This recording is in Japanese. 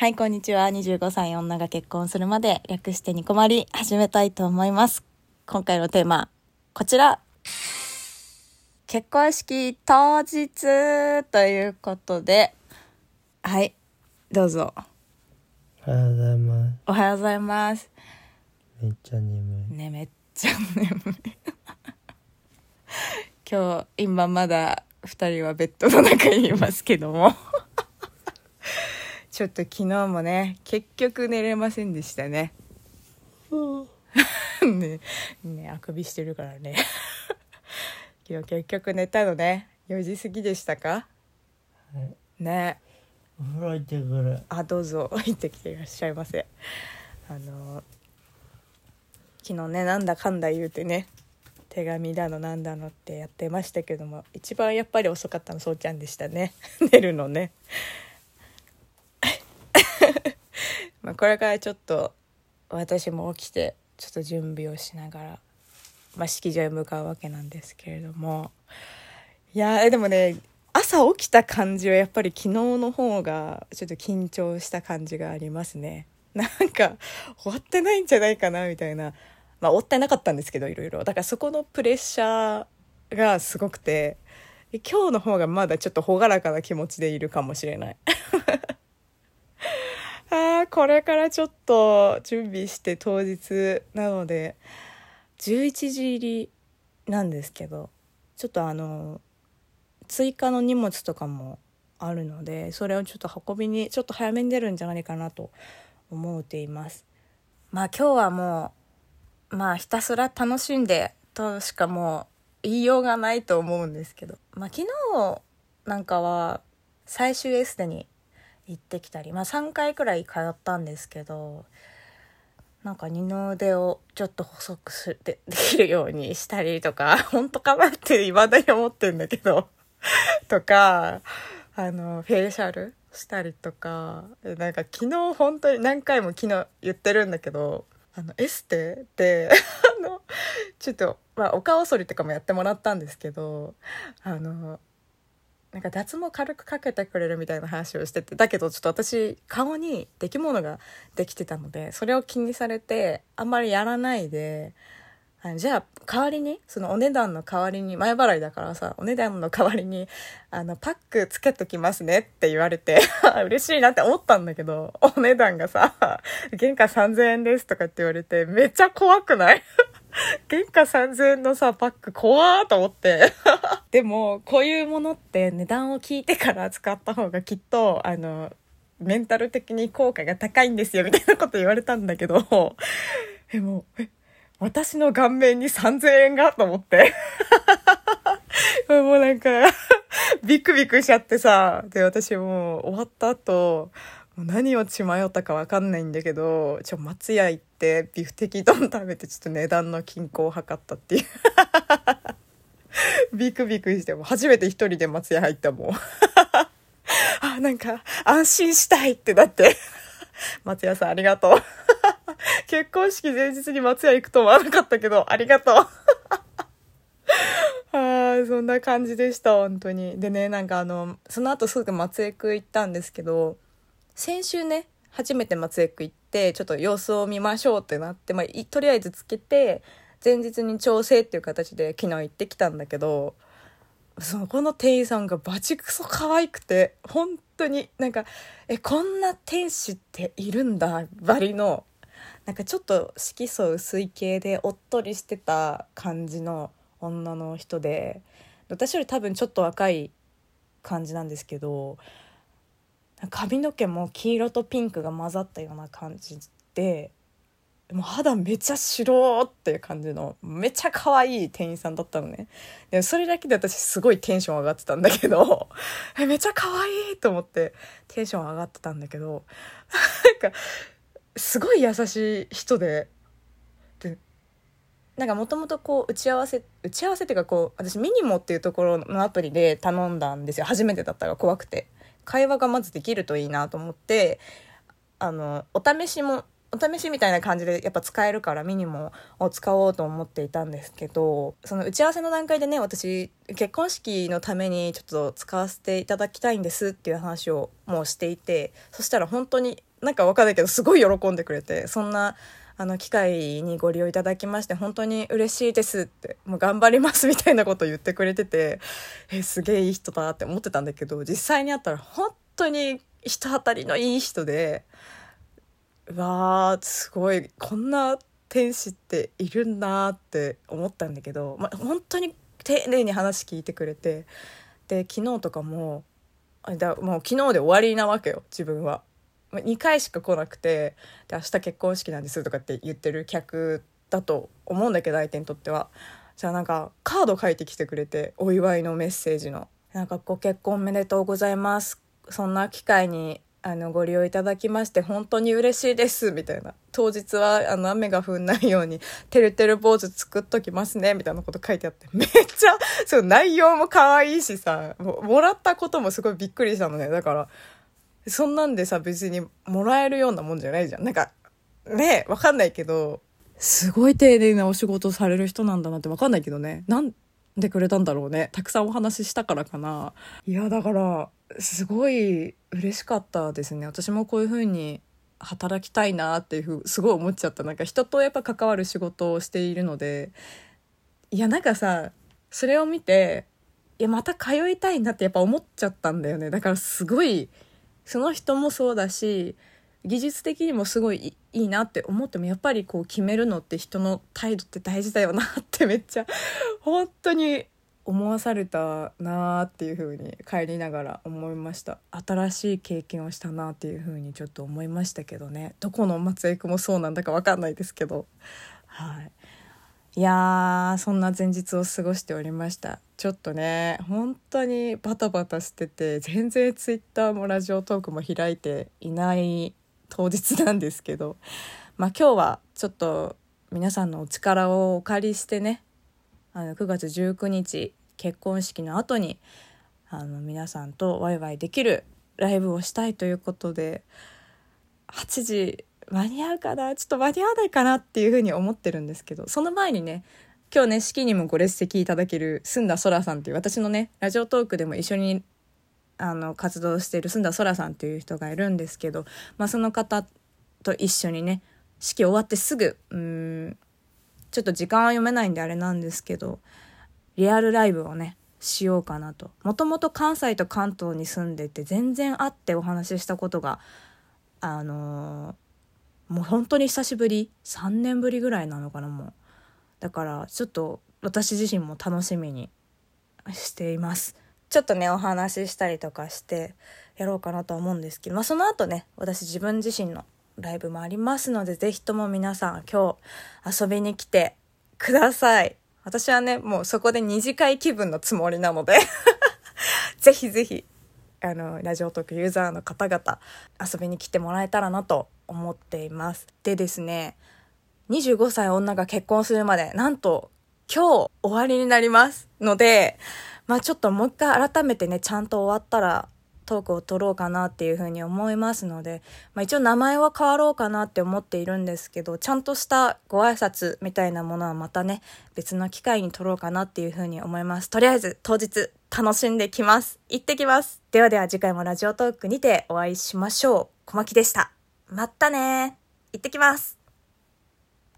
はい、こんにちは。25歳女が結婚するまで略してニコマリ始めたいと思います。今回のテーマ、こちら。結婚式当日ということで、はい、どうぞ。おはようございます。おはようございます。めっちゃ眠い。ね、めっちゃ眠い。今日、今まだ二人はベッドの中にいますけども。ちょっと昨日もね、結局寝れませんでしたね。ね、ね、あくびしてるからね。昨日結局寝たのね、4時過ぎでしたか？はい。ね。お風呂行ってくる。あどうぞ 行ってきていらっしゃいませあの昨日ねなんだかんだ言うてね手紙だのなんだのってやってましたけども一番やっぱり遅かったのそうちゃんでしたね寝るのねまあこれからちょっと私も起きてちょっと準備をしながら、まあ、式場へ向かうわけなんですけれども。いやーでもね朝起きた感じはやっぱり昨日の方がちょっと緊張した感じがありますね。なんか終わってないんじゃないかなみたいな。まあ終わってなかったんですけどいろいろ。だからそこのプレッシャーがすごくて。今日の方がまだちょっと朗らかな気持ちでいるかもしれない。あーこれからちょっと準備して当日なので11時入りなんですけどちょっとあの追加の荷物とかもあるのでそれをちょっと運びにちょっと早めに出るんじゃないかなと思うています。まあ今日はもうまあひたすら楽しんでとしかもう言いようがないと思うんですけど。まあ昨日なんかは最終エステに行ってきたりまあ3回くらい通ったんですけどなんか二の腕をちょっと細くすでできるようにしたりとか 本当かなって未だに思ってるんだけど とかあのフェイシャルしたりとかなんか昨日本当に何回も昨日言ってるんだけどあのエステで あのちょっと、まあ、お顔剃りとかもやってもらったんですけどあのなんか脱毛軽くかけてくれるみたいな話をしててだけどちょっと私顔に出来物ができてたのでそれを気にされてあんまりやらないであのじゃあ代わりにそのお値段の代わりに前払いだからさお値段の代わりにあのパックつけときますねって言われて 嬉しいなって思ったんだけどお値段がさ原価3000円ですとかって言われてめっちゃ怖くない？原価3000円のさパック怖ーと思って。でもこういうものって値段を聞いてから使った方がきっとあのメンタル的に効果が高いんですよみたいなこと言われたんだけど。えもうえ私の顔面に3000円がと思って。もうなんかビクビクしちゃってさ。で私もう終わった後何を血迷ったか分かんないんだけどちょ松屋行ってビフテキ丼食べてちょっと値段の均衡を測ったっていう。ビクビクしても初めて一人で松屋入ったもん。あなんか安心したいってなって。松屋さんありがとう。結婚式前日に松屋行くと思わなかったけどありがとう。はいそんな感じでした本当に。でねなんかあのその後すぐ松江区行ったんですけど先週ね初めて松江区行ってちょっと様子を見ましょうってなって、まあ、とりあえずつけて前日に調整っていう形で昨日行ってきたんだけどそこの店員さんがバチクソ可愛くて本当になんかえこんな天使っているんだばりのなんかちょっと色素薄い系でおっとりしてた感じの女の人で私より多分ちょっと若い感じなんですけど髪の毛も黄色とピンクが混ざったような感じでもう肌めちゃ白っていう感じのめちゃ可愛い店員さんだったのね。でもそれだけで私すごいテンション上がってたんだけどえ めちゃ可愛いと思ってテンション上がってたんだけど なんかすごい優しい人ででなんかもともとこう打ち合わせ打ち合わせっていうかこう私ミニモっていうところのアプリで頼んだんですよ。初めてだったら怖くて。会話がまずできるといいなと思ってあのお試しもお試しみたいな感じでやっぱ使えるからミニモを使おうと思っていたんですけどその打ち合わせの段階でね私結婚式のためにちょっと使わせていただきたいんですっていう話をもうしていてそしたら本当になんかわかんないけどすごい喜んでくれてそんなあの機会にご利用いただきまして本当に嬉しいですってもう頑張りますみたいなことを言ってくれててえすげえいい人だって思ってたんだけど実際に会ったら本当に人当たりのいい人でう。わーすごいこんな天使っているんだって思ったんだけど、まあ、本当に丁寧に話聞いてくれてで昨日とかもだもう昨日で終わりなわけよ自分は。2回しか来なくてで明日結婚式なんですとかって言ってる客だと思うんだけど相手にとっては。じゃあなんかカード書いてきてくれてお祝いのメッセージの。なんかご結婚おめでとうございます。そんな機会にあのご利用いただきまして本当に嬉しいです。みたいな。当日はあの雨が降んないようにてるてる坊主作っときますね。みたいなこと書いてあって。めっちゃそう内容も可愛いしさもらったこともすごいびっくりしたのね。だからそんなんでさ別にもらえるようなもんじゃないじゃん。なんかねわかんないけどすごい丁寧なお仕事される人なんだなってわかんないけどね。なんでくれたんだろうね。たくさんお話ししたからかな。いやだからすごい嬉しかったですね。私もこういう風に働きたいなっていうふうすごい思っちゃった。なんか人とやっぱ関わる仕事をしているので。いやなんかさそれを見ていやまた通いたいなってやっぱ思っちゃったんだよね。だからすごいその人もそうだし技術的にもすごいいいなって思ってもやっぱりこう決めるのって人の態度って大事だよなってめっちゃ本当に思わされたなーっていう風に帰りながら思いました。新しい経験をしたなっていう風にちょっと思いましたけどね。どこの松江区もそうなんだか分かんないですけど。はい。いやーそんな前日を過ごしておりました。ちょっとね本当にバタバタしてて全然ツイッターもラジオトークも開いていない当日なんですけどまあ今日はちょっと皆さんのお力をお借りしてねあの9月19日結婚式の後にあの皆さんとワイワイできるライブをしたいということで8時間に合うかな？ちょっと間に合わないかなっていうふうに思ってるんですけどその前にね今日ね式にもご列席いただける澄田空さんっていう私のねラジオトークでも一緒にあの活動している澄田空さんっていう人がいるんですけど、まあ、その方と一緒にね式終わってすぐうんちょっと時間は読めないんであれなんですけどリアルライブをねしようかなと。もともと関西と関東に住んでて全然会ってお話ししたことがあのー、もう本当に久しぶり。3年ぶりぐらいなのかなもう。だからちょっと私自身も楽しみにしています。ちょっとねお話ししたりとかしてやろうかなと思うんですけど、まあ、その後ね私自分自身のライブもありますので、ぜひとも皆さん今日遊びに来てください。私はね、もうそこで二次会気分のつもりなので ぜひぜひ、あの、ラジオトークユーザーの方々、遊びに来てもらえたらなと思っています。でですね、25歳女が結婚するまで、なんと今日終わりになりますので、まあちょっともう一回改めてね、ちゃんと終わったらトークを取ろうかなっていうふうに思いますので、まあ、一応名前は変わろうかなって思っているんですけど、ちゃんとしたご挨拶みたいなものはまたね、別の機会に取ろうかなっていうふうに思います。とりあえず当日楽しんできます。行ってきます。ではでは次回もラジオトークにてお会いしましょう。小牧でした。またね行ってきます。